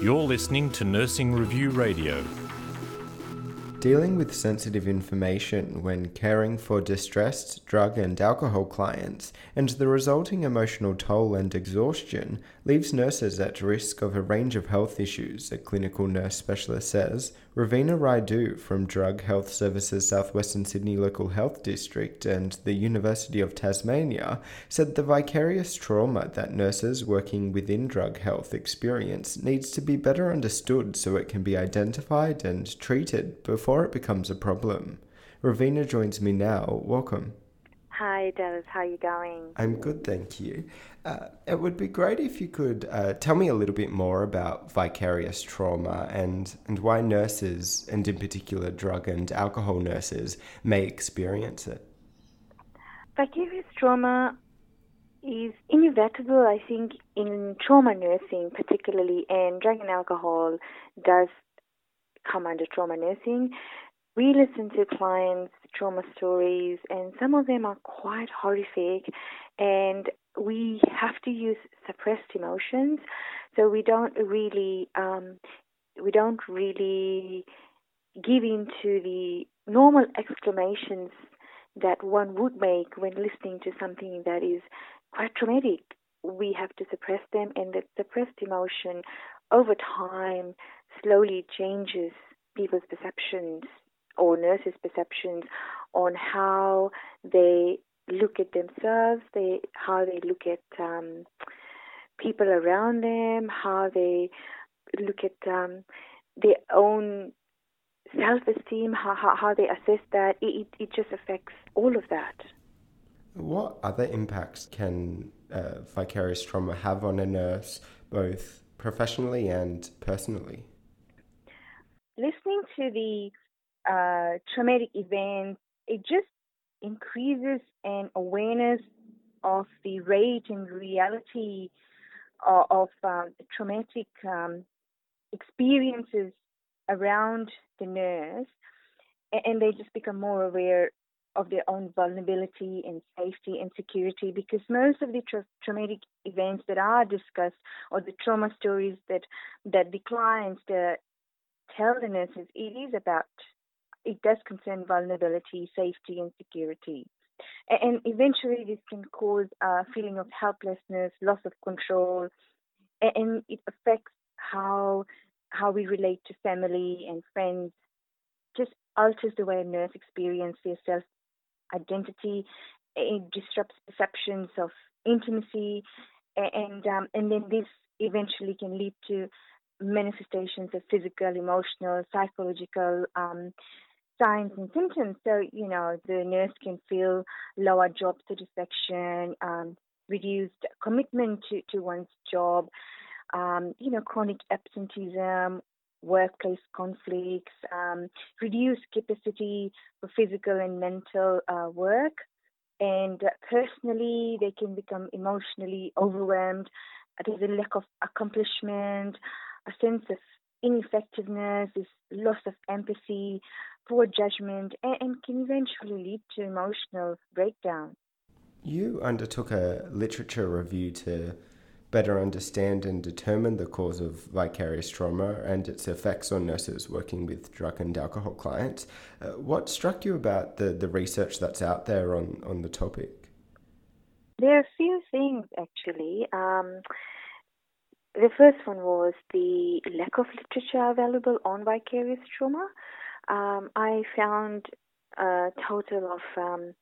You're listening to Nursing Review Radio. Dealing with sensitive information when caring for distressed drug and alcohol clients and the resulting emotional toll and exhaustion leaves nurses at risk of a range of health issues, a clinical nurse specialist says. Ravina Raidu from Drug Health Services Southwestern Sydney Local Health District and the University of Tasmania said the vicarious trauma that nurses working within drug health experience needs to be better understood so it can be identified and treated before it becomes a problem. Ravina joins me now. Welcome. Hi, Dallas. How are you going? I'm good, thank you. Uh, it would be great if you could uh, tell me a little bit more about vicarious trauma and, and why nurses, and in particular drug and alcohol nurses, may experience it. Vicarious trauma is inevitable, I think, in trauma nursing, particularly, and drug and alcohol does come under trauma nursing. We listen to clients' trauma stories, and some of them are quite horrific, and we have to use suppressed emotions. So we don't really, um, we don't really give in to the normal exclamations that one would make when listening to something that is quite traumatic. We have to suppress them, and that suppressed emotion over time slowly changes people's perceptions or nurses' perceptions on how they look at themselves, they how they look at um, people around them, how they look at um, their own self-esteem, how, how, how they assess that. It, it just affects all of that. What other impacts can uh, vicarious trauma have on a nurse, both professionally and personally? Listening to the uh, traumatic events, it just increases an awareness of the rate and reality of, of um, traumatic um, experiences around the nurse, and they just become more aware of their own vulnerability and safety and security because most of the tra- traumatic events that are discussed or the trauma stories that that the clients uh, tell the nurses it is about it does concern vulnerability, safety, and security. And eventually, this can cause a feeling of helplessness, loss of control, and it affects how how we relate to family and friends. Just alters the way a nurse experiences their self identity. It disrupts perceptions of intimacy, and um, and then this eventually can lead to manifestations of physical, emotional, psychological um, signs and symptoms. So, you know, the nurse can feel lower job satisfaction, um, reduced commitment to, to one's job, um, you know, chronic absenteeism, workplace conflicts, um, reduced capacity for physical and mental uh, work. And personally, they can become emotionally overwhelmed. There's a lack of accomplishment, a sense of ineffectiveness, this loss of empathy, poor judgment, and, and can eventually lead to emotional breakdown. You undertook a literature review to better understand and determine the cause of vicarious trauma and its effects on nurses working with drug and alcohol clients. Uh, what struck you about the, the research that's out there on, on the topic? There are a few things actually. Um, the first one was the lack of literature available on vicarious trauma um, I found a total of um,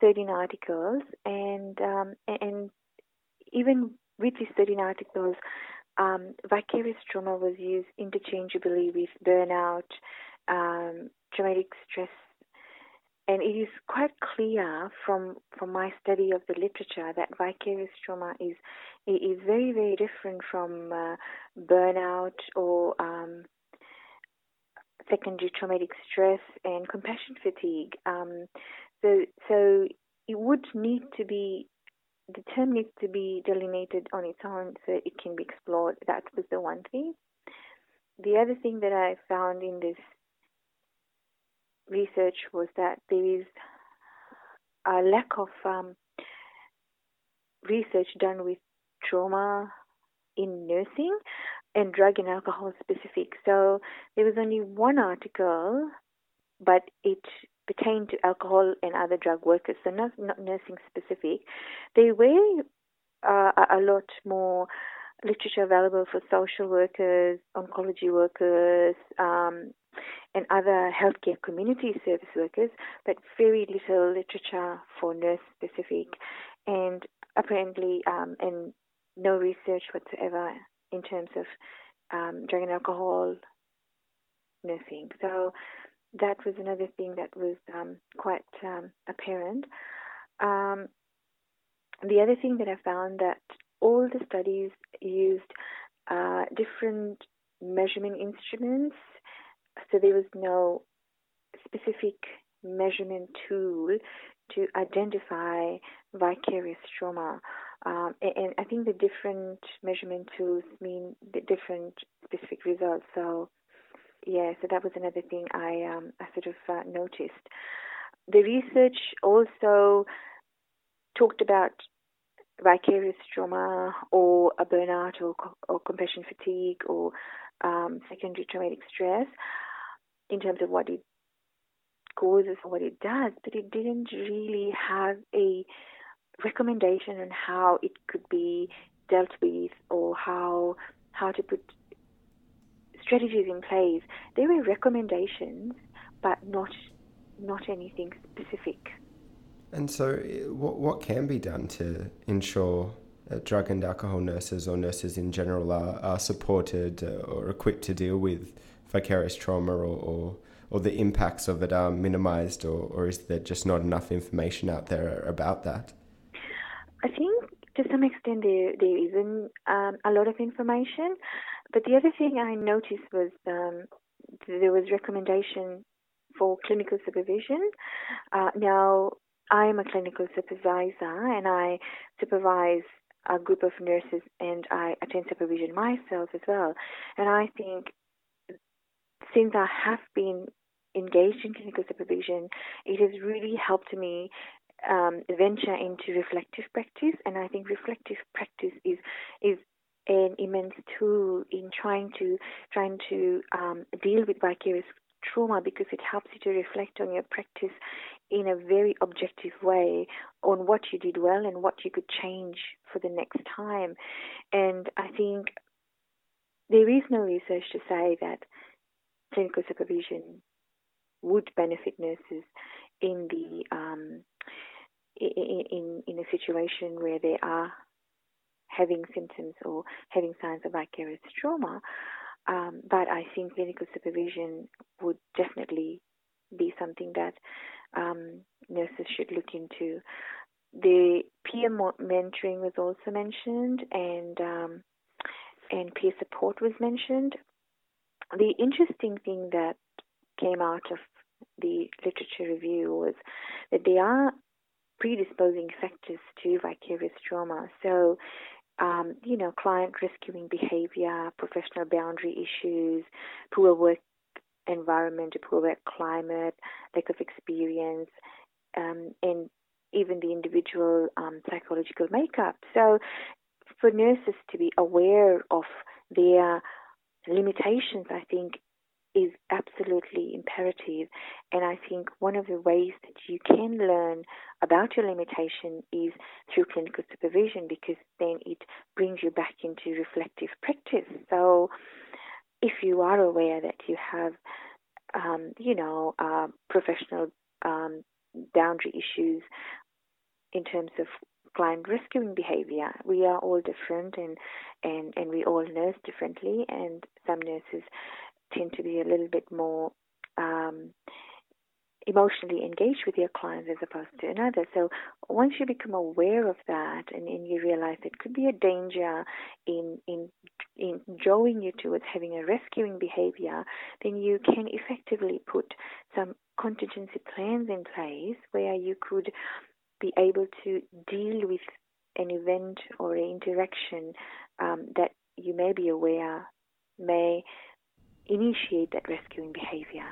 13 articles, and um, and even with these 13 articles, um, vicarious trauma was used interchangeably with burnout, um, traumatic stress, and it is quite clear from from my study of the literature that vicarious trauma is is very very different from uh, burnout or um, secondary traumatic stress and compassion fatigue. Um, so, so it would need to be the term needs to be delineated on its own so it can be explored. That was the one thing. The other thing that I found in this research was that there is a lack of um, research done with trauma in nursing and drug and alcohol specific. So there was only one article, but it pertained to alcohol and other drug workers, so not, not nursing specific. There were uh, a lot more literature available for social workers, oncology workers, um, and other healthcare community service workers, but very little literature for nurse specific, and apparently, um, and no research whatsoever in terms of um, drug and alcohol nursing. So that was another thing that was um, quite um, apparent. Um, the other thing that I found that all the studies used uh, different measurement instruments, so there was no specific measurement tool to identify vicarious trauma. Um, and, I think the different measurement tools mean the different specific results. So, yeah, so that was another thing I, um, I sort of uh, noticed. The research also talked about vicarious trauma or a burnout or, or compassion fatigue or um, secondary traumatic stress in terms of what it causes or what it does, but it didn't really have a recommendation on how it could be dealt with or how how to put strategies in place. There were recommendations, but not not anything specific. And so, what, what can be done to ensure that drug and alcohol nurses or nurses in general are, are supported uh, or equipped to deal with vicarious trauma or, or, or the impacts of it are minimized, or, or is there just not enough information out there about that? I to some extent there, there isn't um, a lot of information. But the other thing I noticed was um, there was recommendation for clinical supervision. Uh, now, I'm a clinical supervisor and I supervise a group of nurses and I attend supervision myself as well. And I think since I have been engaged in clinical supervision, it has really helped me um, venture into reflective practice. And I think reflective practice is is an immense tool in trying to trying to um, deal with vicarious trauma because it helps you to reflect on your practice in a very objective way on what you did well and what you could change for the next time. And I think there is no research to say that clinical supervision would benefit nurses in the um, in, in a situation where they are having symptoms or having signs of vicarious trauma. Um, but I think clinical supervision would definitely be something that um, nurses should look into. The peer mentoring was also mentioned, and um, and peer support was mentioned. The interesting thing that came out of the literature review was that they are predisposing factors to vicarious trauma. So, um, you know, client rescuing behavior, professional boundary issues, poor work environment, poor work climate, lack of experience, um, and even the individual um, psychological makeup. So, for nurses to be aware of their limitations, I think, is absolutely imperative. And I think one of the ways that you can learn about your limitation is through clinical supervision because then it brings you back into reflective practice. So, if you are aware that you have, um, you know, uh, professional um, boundary issues in terms of client rescuing behavior, we are all different and, and, and we all nurse differently, and some nurses tend to be a little bit more um, emotionally engaged with your clients as opposed to another. So once you become aware of that and, and you realize it could be a danger in in in drawing you towards having a rescuing behavior, then you can effectively put some contingency plans in place where you could be able to deal with an event or an interaction um, that you may be aware may initiate that rescuing behavior.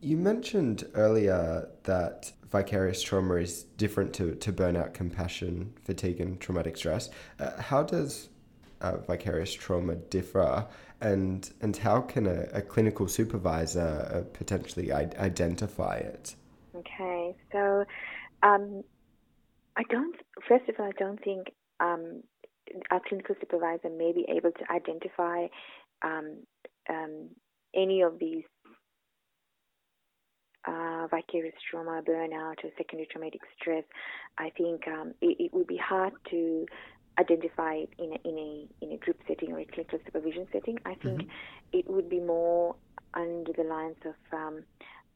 You mentioned earlier that vicarious trauma is different to, to burnout, compassion, fatigue, and traumatic stress. Uh, how does uh, vicarious trauma differ, and and how can a, a clinical supervisor uh, potentially I- identify it? Okay, so um, I don't. First of all, I don't think um, our clinical supervisor may be able to identify um, um any of these uh, vicarious trauma, burnout, or secondary traumatic stress. I think um, it, it would be hard to identify it in a, in a in a group setting or a clinical supervision setting. I think mm-hmm. it would be more under the lines of um,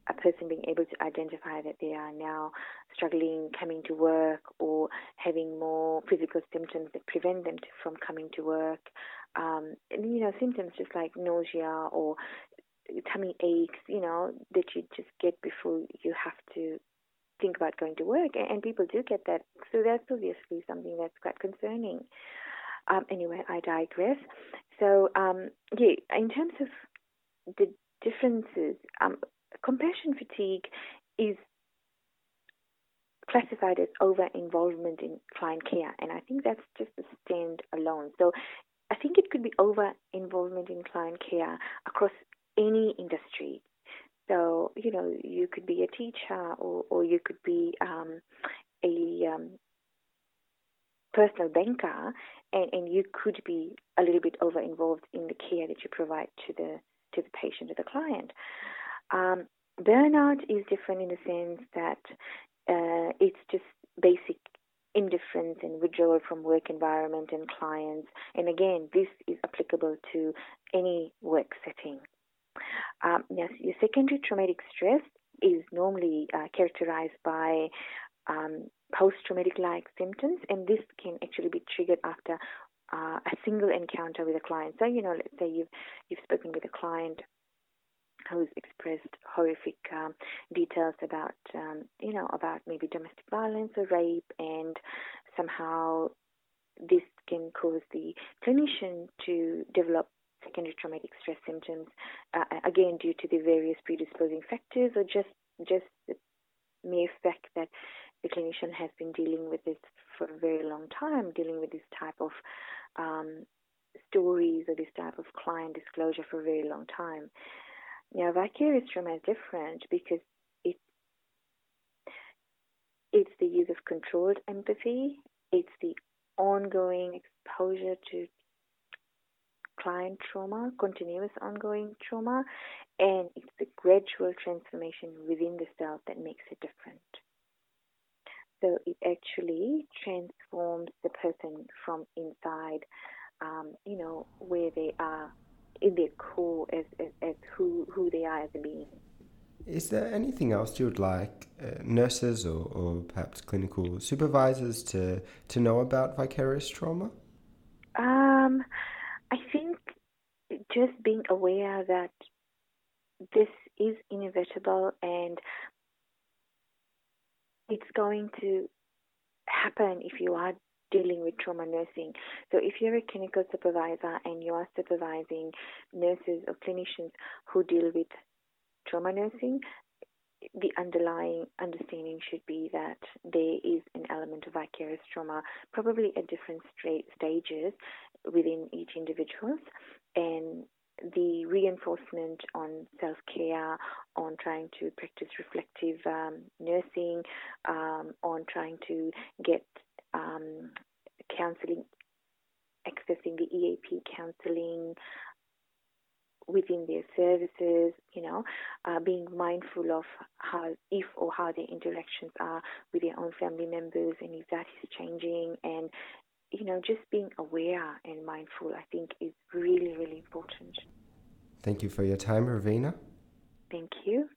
a person being able to identify that they are now struggling coming to work or having more physical symptoms that prevent them to, from coming to work. Um, you know, symptoms just like nausea or tummy aches, you know, that you just get before you have to think about going to work, and people do get that. So that's obviously something that's quite concerning. Um, anyway, I digress. So um, yeah, in terms of the differences, um, compassion fatigue is classified as over involvement in client care, and I think that's just a stand alone. So think it could be over involvement in client care across any industry. So, you know, you could be a teacher or, or you could be um, a um, personal banker and, and you could be a little bit over involved in the care that you provide to the to the patient or the client. Um, burnout is different in the sense that uh, it's just indifference and withdrawal from work environment and clients. And again, this is applicable to any work setting. Um, yes, your secondary traumatic stress is normally uh, characterized by um, post-traumatic like symptoms, and this can actually be triggered after uh, a single encounter with a client. So, you know, let's say you've you've spoken with a client who's expressed horrific um, details about, um, you know, about maybe domestic violence or rape, and somehow this can cause the clinician to develop secondary traumatic stress symptoms, uh, again due to the various predisposing factors or just just the mere fact that the clinician has been dealing with this for a very long time, dealing with this type of um, stories or this type of client disclosure for a very long time. Now, vicarious trauma is different because it's the use of controlled empathy. It's the ongoing exposure to client trauma, continuous ongoing trauma, and it's the gradual transformation within the self that makes it different. So it actually transforms the person from inside, um, you know, where they are in their core as, as, as who, who they are as a being. Is there anything else you would like nurses or, or perhaps clinical supervisors to, to know about vicarious trauma? Um, I think just being aware that this is inevitable and it's going to happen if you are dealing with trauma nursing. So, if you're a clinical supervisor and you are supervising nurses or clinicians who deal with trauma nursing, the underlying understanding should be that there is an element of vicarious trauma, probably at different stages within each individual, and the reinforcement on self care, on trying to practice reflective um, nursing, um, on trying to get um, counseling, accessing the EAP counseling, within their services, you know, uh, being mindful of how, if or how their interactions are with their own family members and if that is changing and, you know, just being aware and mindful, I think is really, really important. Thank you for your time, Ravina. Thank you.